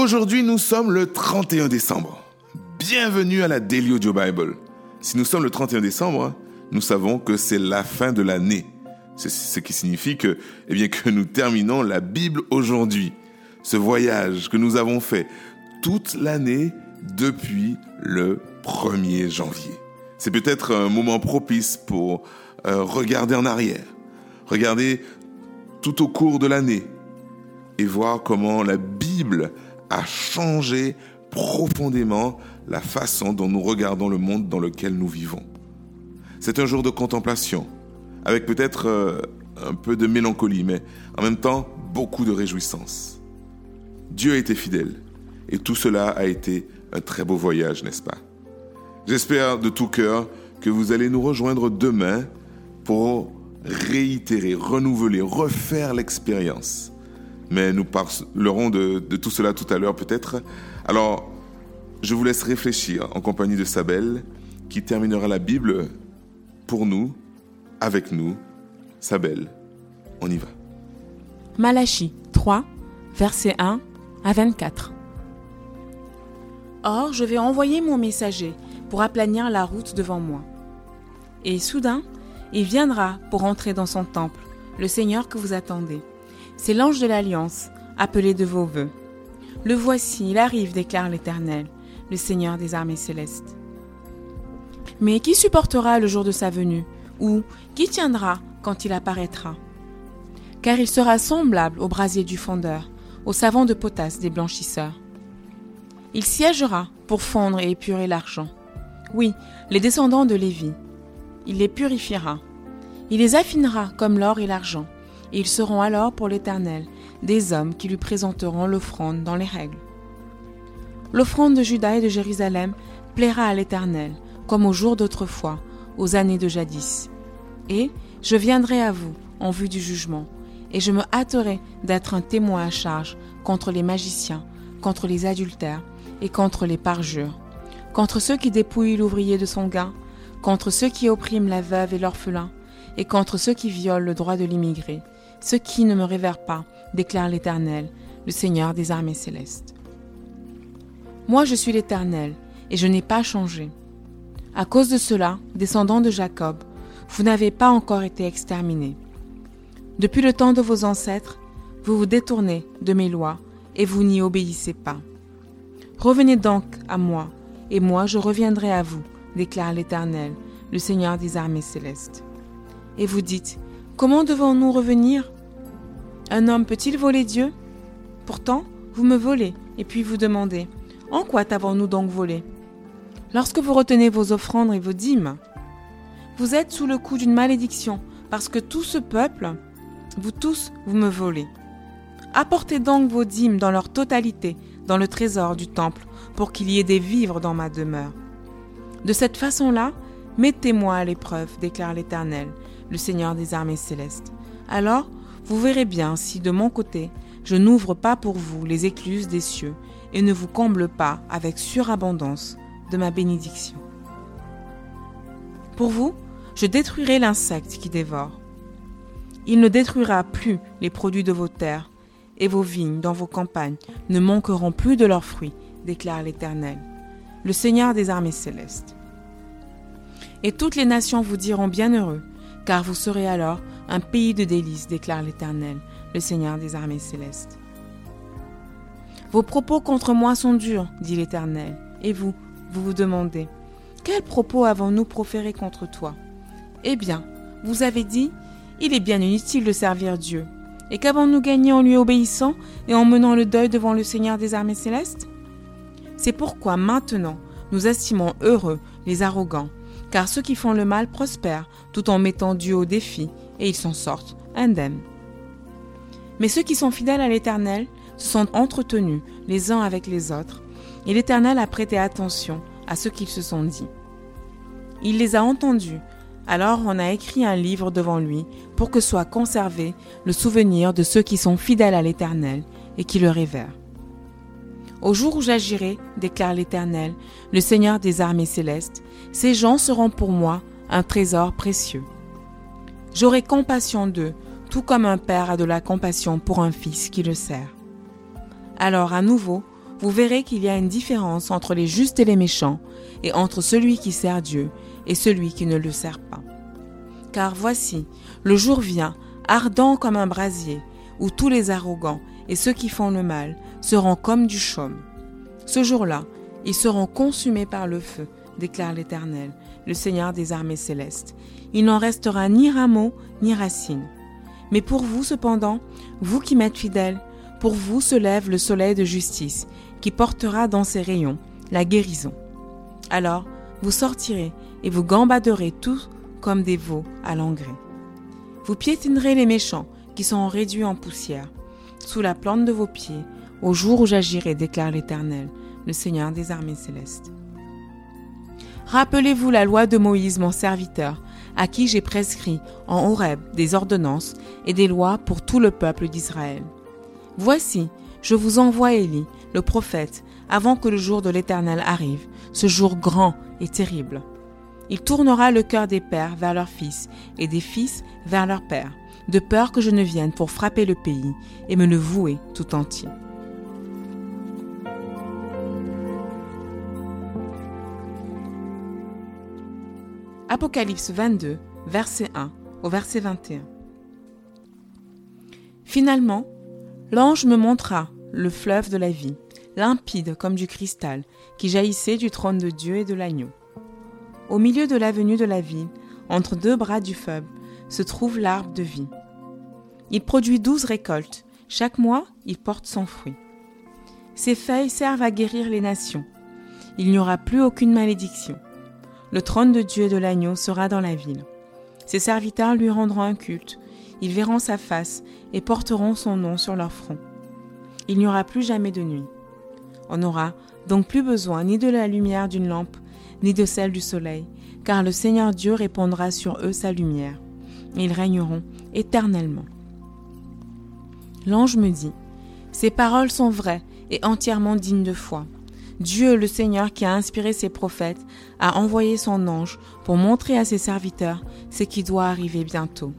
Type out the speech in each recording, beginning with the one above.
Aujourd'hui, nous sommes le 31 décembre. Bienvenue à la Daily Audio Bible. Si nous sommes le 31 décembre, nous savons que c'est la fin de l'année. Ce qui signifie que, eh bien, que nous terminons la Bible aujourd'hui. Ce voyage que nous avons fait toute l'année depuis le 1er janvier. C'est peut-être un moment propice pour euh, regarder en arrière, regarder tout au cours de l'année et voir comment la Bible a changé profondément la façon dont nous regardons le monde dans lequel nous vivons. C'est un jour de contemplation, avec peut-être euh, un peu de mélancolie, mais en même temps beaucoup de réjouissance. Dieu a été fidèle, et tout cela a été un très beau voyage, n'est-ce pas? J'espère de tout cœur que vous allez nous rejoindre demain pour réitérer, renouveler, refaire l'expérience. Mais nous parlerons de, tout cela tout à l'heure peut-être. Alors, je vous laisse réfléchir en compagnie de Sabelle, qui terminera la Bible pour nous, avec nous. Sabelle, on y va. Malachie 3, versets 1 à 24. Or, je vais envoyer mon messager pour aplanir la route devant moi. Et soudain, il viendra pour entrer dans son temple, le Seigneur que vous attendez. C'est l'ange de l'Alliance, appelé de vos voeux. Le voici, il arrive, déclare l'Éternel le Seigneur des armées célestes. Mais qui supportera le jour de sa venue Ou qui tiendra quand il apparaîtra? Car il sera semblable au brasier du fondeur, au savon de potasse des blanchisseurs. Il siégera pour fondre et épurer l'argent. Oui, les descendants de Lévi. Il les purifiera. Il les affinera comme l'or et l'argent, et ils seront alors pour l'Éternel des hommes qui lui présenteront l'offrande dans les règles. L'offrande de Juda et de Jérusalem plaira à l'Éternel, comme au jour d'autrefois, aux années de jadis. Et je viendrai à vous en vue du jugement, et je me hâterai d'être un témoin à charge contre les magiciens, contre les adultères et contre les parjures, contre ceux qui dépouillent l'ouvrier de son gain, contre ceux qui oppriment la veuve et l'orphelin, et contre ceux qui violent le droit de l'immigré, ceux qui ne me révèrent pas, déclare l'Éternel, le Seigneur des armées célestes. Moi je suis l'Éternel, et je n'ai pas changé. À cause de cela, descendants de Jacob, vous n'avez pas encore été exterminés. Depuis le temps de vos ancêtres, vous vous détournez de mes lois, et vous n'y obéissez pas. Revenez donc à moi, et moi je reviendrai à vous, déclare l'Éternel, le Seigneur des armées célestes. Et vous dites, comment devons-nous revenir? Un homme peut-il voler Dieu? Pourtant, vous me volez, et puis vous demandez, en quoi t'avons-nous donc volé? Lorsque vous retenez vos offrandes et vos dîmes, vous êtes sous le coup d'une malédiction, parce que tout ce peuple, vous tous, vous me volez. Apportez donc vos dîmes dans leur totalité dans le trésor du temple, pour qu'il y ait des vivres dans ma demeure. De cette façon-là, mettez-moi à l'épreuve, déclare l'Éternel, le Seigneur des armées célestes. Alors, vous verrez bien si de mon côté, je n'ouvre pas pour vous les écluses des cieux et ne vous comble pas avec surabondance de ma bénédiction. Pour vous, je détruirai l'insecte qui dévore. Il ne détruira plus les produits de vos terres, et vos vignes dans vos campagnes ne manqueront plus de leurs fruits, déclare l'Éternel, le Seigneur des armées célestes. Et toutes les nations vous diront bienheureux, car vous serez alors un pays de délices, déclare l'Éternel, le Seigneur des armées célestes. Vos propos contre moi sont durs, dit l'Éternel. Et vous, vous vous demandez, quels propos avons-nous proférés contre toi? Eh bien, vous avez dit, il est bien inutile de servir Dieu. Et qu'avons-nous gagné en lui obéissant et en menant le deuil devant le Seigneur des armées célestes? C'est pourquoi maintenant nous estimons heureux les arrogants, car ceux qui font le mal prospèrent tout en mettant Dieu au défi, et ils s'en sortent indemnes. Mais ceux qui sont fidèles à l'Éternel se sont entretenus les uns avec les autres, et l'Éternel a prêté attention à ce qu'ils se sont dit. Il les a entendus, alors on a écrit un livre devant lui pour que soit conservé le souvenir de ceux qui sont fidèles à l'Éternel et qui le révèrent. Au jour où j'agirai, déclare l'Éternel, le Seigneur des armées célestes, ces gens seront pour moi un trésor précieux. J'aurai compassion d'eux, tout comme un père a de la compassion pour un fils qui le sert. Alors à nouveau, vous verrez qu'il y a une différence entre les justes et les méchants, et entre celui qui sert Dieu et celui qui ne le sert pas. Car voici, le jour vient, ardent comme un brasier, où tous les arrogants et ceux qui font le mal seront comme du chaume. Ce jour-là, ils seront consumés par le feu, déclare l'Éternel, le Seigneur des armées célestes. Il n'en restera ni rameau ni racine. Mais pour vous cependant, vous qui m'êtes fidèles, pour vous se lève le soleil de justice, qui portera dans ses rayons la guérison. Alors vous sortirez et vous gambaderez tous comme des veaux à l'engrais. Vous piétinerez les méchants qui sont réduits en poussière, sous la plante de vos pieds, au jour où j'agirai, déclare l'Éternel, le Seigneur des armées célestes. Rappelez-vous la loi de Moïse, mon serviteur, à qui j'ai prescrit en Horeb des ordonnances et des lois pour tout le peuple d'Israël. Voici, je vous envoie Élie, le prophète, avant que le jour de l'Éternel arrive, ce jour grand et terrible. Il tournera le cœur des pères vers leurs fils et des fils vers leurs pères, de peur que je ne vienne pour frapper le pays et me le vouer tout entier. Apocalypse 22, verset 1 au verset 21. Finalement, l'ange me montra le fleuve de la vie, limpide comme du cristal, qui jaillissait du trône de Dieu et de l'agneau. Au milieu de l'avenue de la ville, entre deux bras du fleuve, se trouve l'arbre de vie. Il produit douze récoltes. Chaque mois, il porte son fruit. Ses feuilles servent à guérir les nations. Il n'y aura plus aucune malédiction. Le trône de Dieu et de l'agneau sera dans la ville. Ses serviteurs lui rendront un culte, ils verront sa face et porteront son nom sur leur front. Il n'y aura plus jamais de nuit. On n'aura donc plus besoin ni de la lumière d'une lampe, ni de celle du soleil, car le Seigneur Dieu répandra sur eux sa lumière, et ils régneront éternellement. L'ange me dit, Ces paroles sont vraies et entièrement dignes de foi. Dieu, le Seigneur qui a inspiré ses prophètes, a envoyé son ange pour montrer à ses serviteurs ce qui doit arriver bientôt.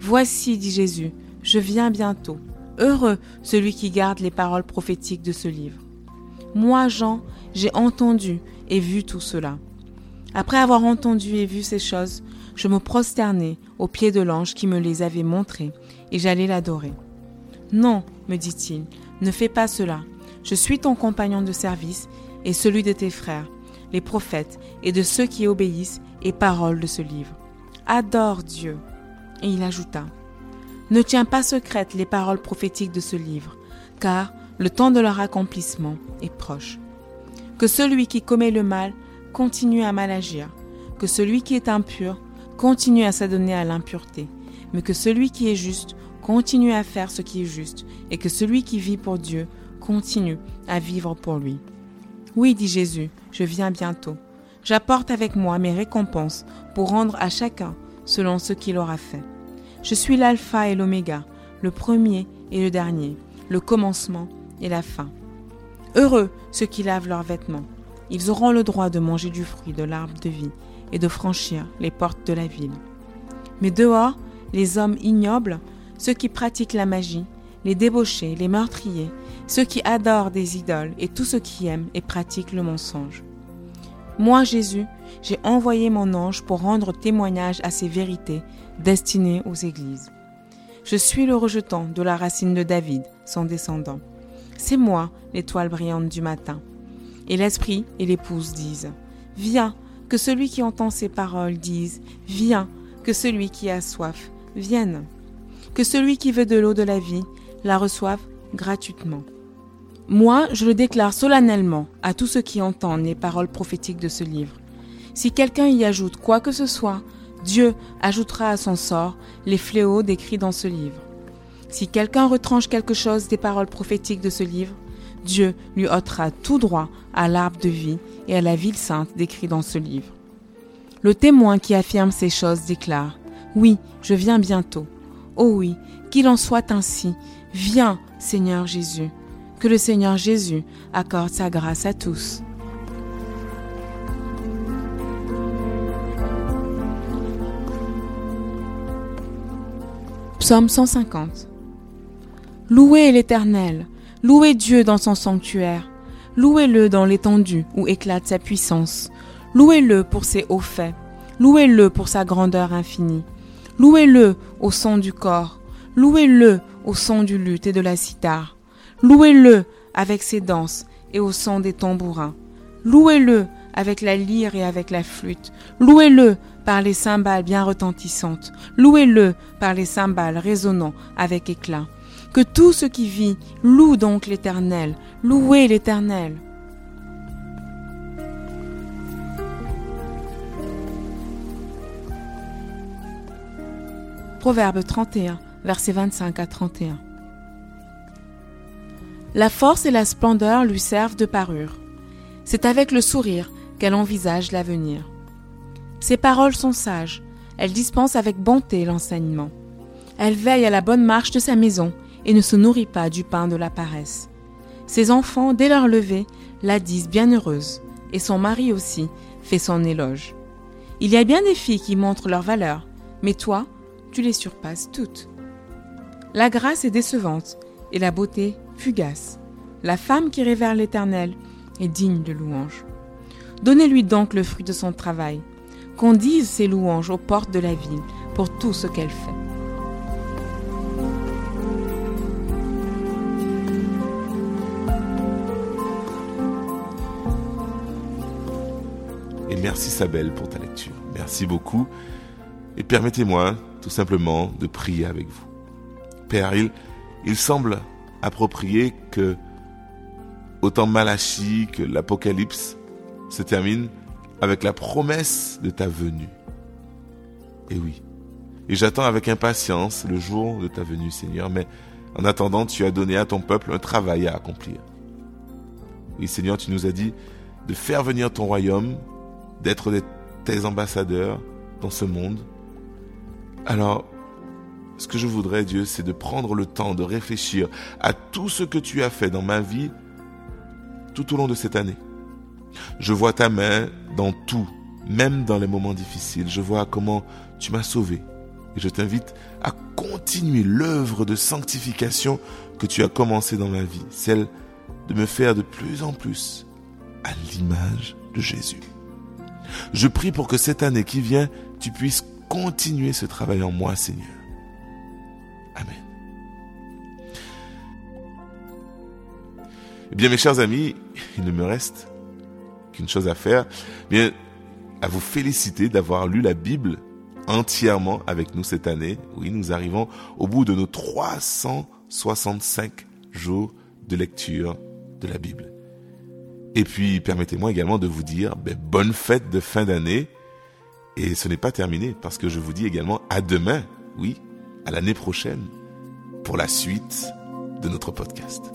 Voici, dit Jésus, je viens bientôt. Heureux celui qui garde les paroles prophétiques de ce livre. Moi, Jean, j'ai entendu et vu tout cela. Après avoir entendu et vu ces choses, je me prosternai aux pieds de l'ange qui me les avait montrées, et j'allais l'adorer. Non, me dit-il, ne fais pas cela. Je suis ton compagnon de service et celui de tes frères, les prophètes et de ceux qui obéissent et paroles de ce livre. Adore Dieu. Et il ajouta, Ne tiens pas secrètes les paroles prophétiques de ce livre, car le temps de leur accomplissement est proche. Que celui qui commet le mal continue à mal agir, que celui qui est impur continue à s'adonner à l'impureté, mais que celui qui est juste continue à faire ce qui est juste, et que celui qui vit pour Dieu continue à vivre pour lui. Oui, dit Jésus, je viens bientôt. J'apporte avec moi mes récompenses pour rendre à chacun selon ce qu'il aura fait. Je suis l'alpha et l'oméga, le premier et le dernier, le commencement et la fin. Heureux ceux qui lavent leurs vêtements. Ils auront le droit de manger du fruit de l'arbre de vie et de franchir les portes de la ville. Mais dehors, les hommes ignobles, ceux qui pratiquent la magie, les débauchés, les meurtriers, ceux qui adorent des idoles et tous ceux qui aiment et pratiquent le mensonge. Moi, Jésus, j'ai envoyé mon ange pour rendre témoignage à ces vérités destinées aux églises. Je suis le rejetant de la racine de David, son descendant. C'est moi, l'étoile brillante du matin. Et l'Esprit et l'épouse disent, Viens, que celui qui entend ces paroles dise, Viens, que celui qui a soif vienne. Que celui qui veut de l'eau de la vie la reçoive gratuitement. Moi, je le déclare solennellement à tous ceux qui entendent les paroles prophétiques de ce livre. Si quelqu'un y ajoute quoi que ce soit, Dieu ajoutera à son sort les fléaux décrits dans ce livre. Si quelqu'un retranche quelque chose des paroles prophétiques de ce livre, Dieu lui ôtera tout droit à l'arbre de vie et à la ville sainte décrite dans ce livre. Le témoin qui affirme ces choses déclare Oui, je viens bientôt. Oh oui, qu'il en soit ainsi. Viens, Seigneur Jésus. Que le Seigneur Jésus accorde sa grâce à tous. Psaume 150 Louez l'Éternel, louez Dieu dans son sanctuaire, Louez-le dans l'étendue où éclate sa puissance. Louez-le pour ses hauts faits. Louez-le pour sa grandeur infinie. Louez-le au son du corps. Louez-le au son du luth et de la cithare. Louez-le avec ses danses et au son des tambourins. Louez-le avec la lyre et avec la flûte. Louez-le par les cymbales bien retentissantes. Louez-le par les cymbales résonnant avec éclat. Que tout ce qui vit loue donc l'Éternel. Louez l'Éternel. Proverbe 31, versets 25 à 31. La force et la splendeur lui servent de parure. C'est avec le sourire qu'elle envisage l'avenir. Ses paroles sont sages, elle dispense avec bonté l'enseignement. Elle veille à la bonne marche de sa maison et ne se nourrit pas du pain de la paresse. Ses enfants, dès leur lever, la disent bienheureuse, et son mari aussi fait son éloge. Il y a bien des filles qui montrent leur valeur, mais toi, tu les surpasses toutes. La grâce est décevante et la beauté fugace. La femme qui révère l'Éternel est digne de louange. Donnez-lui donc le fruit de son travail, qu'on dise ses louanges aux portes de la ville pour tout ce qu'elle fait. Et merci Sabelle pour ta lecture. Merci beaucoup. Et permettez-moi tout simplement de prier avec vous. Père, il, il semble approprié que autant Malachie que l'Apocalypse se termine avec la promesse de ta venue. Et oui. Et j'attends avec impatience le jour de ta venue, Seigneur, mais en attendant, tu as donné à ton peuple un travail à accomplir. Oui, Seigneur, tu nous as dit de faire venir ton royaume, d'être tes ambassadeurs dans ce monde, alors, ce que je voudrais, Dieu, c'est de prendre le temps de réfléchir à tout ce que tu as fait dans ma vie tout au long de cette année. Je vois ta main dans tout, même dans les moments difficiles. Je vois comment tu m'as sauvé. Et je t'invite à continuer l'œuvre de sanctification que tu as commencé dans ma vie, celle de me faire de plus en plus à l'image de Jésus. Je prie pour que cette année qui vient, tu puisses continuer ce travail en moi, Seigneur. Eh bien, mes chers amis, il ne me reste qu'une chose à faire, bien, à vous féliciter d'avoir lu la Bible entièrement avec nous cette année. Oui, nous arrivons au bout de nos 365 jours de lecture de la Bible. Et puis, permettez-moi également de vous dire ben, bonne fête de fin d'année et ce n'est pas terminé parce que je vous dis également à demain, oui, à l'année prochaine, pour la suite de notre podcast.